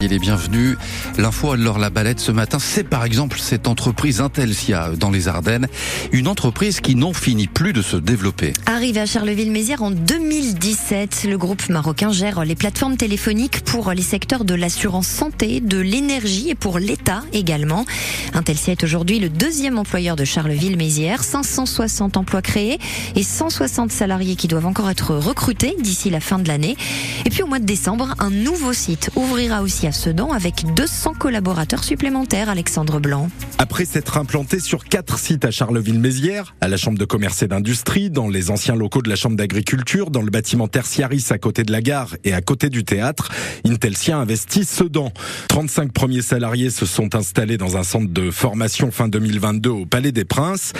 Il est bienvenu. L'info l'heure la balette ce matin, c'est par exemple cette entreprise Intelsia dans les Ardennes, une entreprise qui n'en finit plus de se développer. Arrivé à Charleville-Mézières en 2017, le groupe marocain gère les plateformes téléphoniques pour les secteurs de l'assurance santé, de l'énergie et pour l'État également. Intelsia est aujourd'hui le deuxième employeur de Charleville-Mézières, 560 emplois créés et 160 salariés qui doivent encore être recrutés d'ici la fin de l'année. Et puis au mois de décembre, un nouveau site ouvrira aussi Sedan avec 200 collaborateurs supplémentaires, Alexandre Blanc. Après s'être implanté sur quatre sites à Charleville-Mézières, à la Chambre de commerce et d'industrie, dans les anciens locaux de la Chambre d'agriculture, dans le bâtiment Tertiaris à côté de la gare et à côté du théâtre, Intelsia investit Sedan. 35 premiers salariés se sont installés dans un centre de formation fin 2022 au Palais des Princes.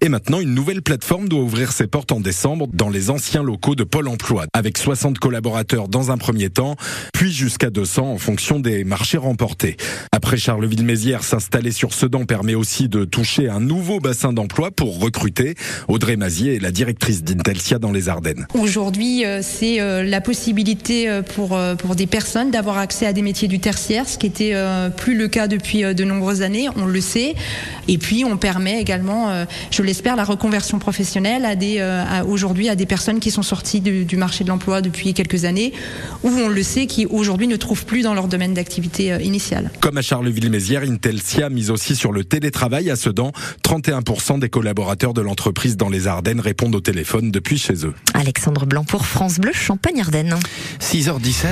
Et maintenant, une nouvelle plateforme doit ouvrir ses portes en décembre dans les anciens locaux de Pôle emploi, avec 60 collaborateurs dans un premier temps, puis jusqu'à 200 en fonction des marchés remportés. Après Charleville-Mézières, s'installer sur Sedan permet aussi de toucher un nouveau bassin d'emploi pour recruter. Audrey Mazier est la directrice d'Intelsia dans les Ardennes. Aujourd'hui, euh, c'est euh, la possibilité euh, pour, pour des personnes d'avoir accès à des métiers du tertiaire, ce qui était plus le cas depuis de nombreuses années, on le sait. Et puis, on permet également, je l'espère, la reconversion professionnelle à des, aujourd'hui à des personnes qui sont sorties du, du marché de l'emploi depuis quelques années, ou on le sait, qui aujourd'hui ne trouvent plus dans leur domaine d'activité euh, initiale. Comme à Charleville-Mézières, Intelsia mise aussi sur le télétravail à Sedan. 31% des collaborateurs de l'entreprise dans les Ardennes répondent au téléphone depuis chez eux. Alexandre Blanc pour France Bleu, Champagne-Ardenne. 6h17.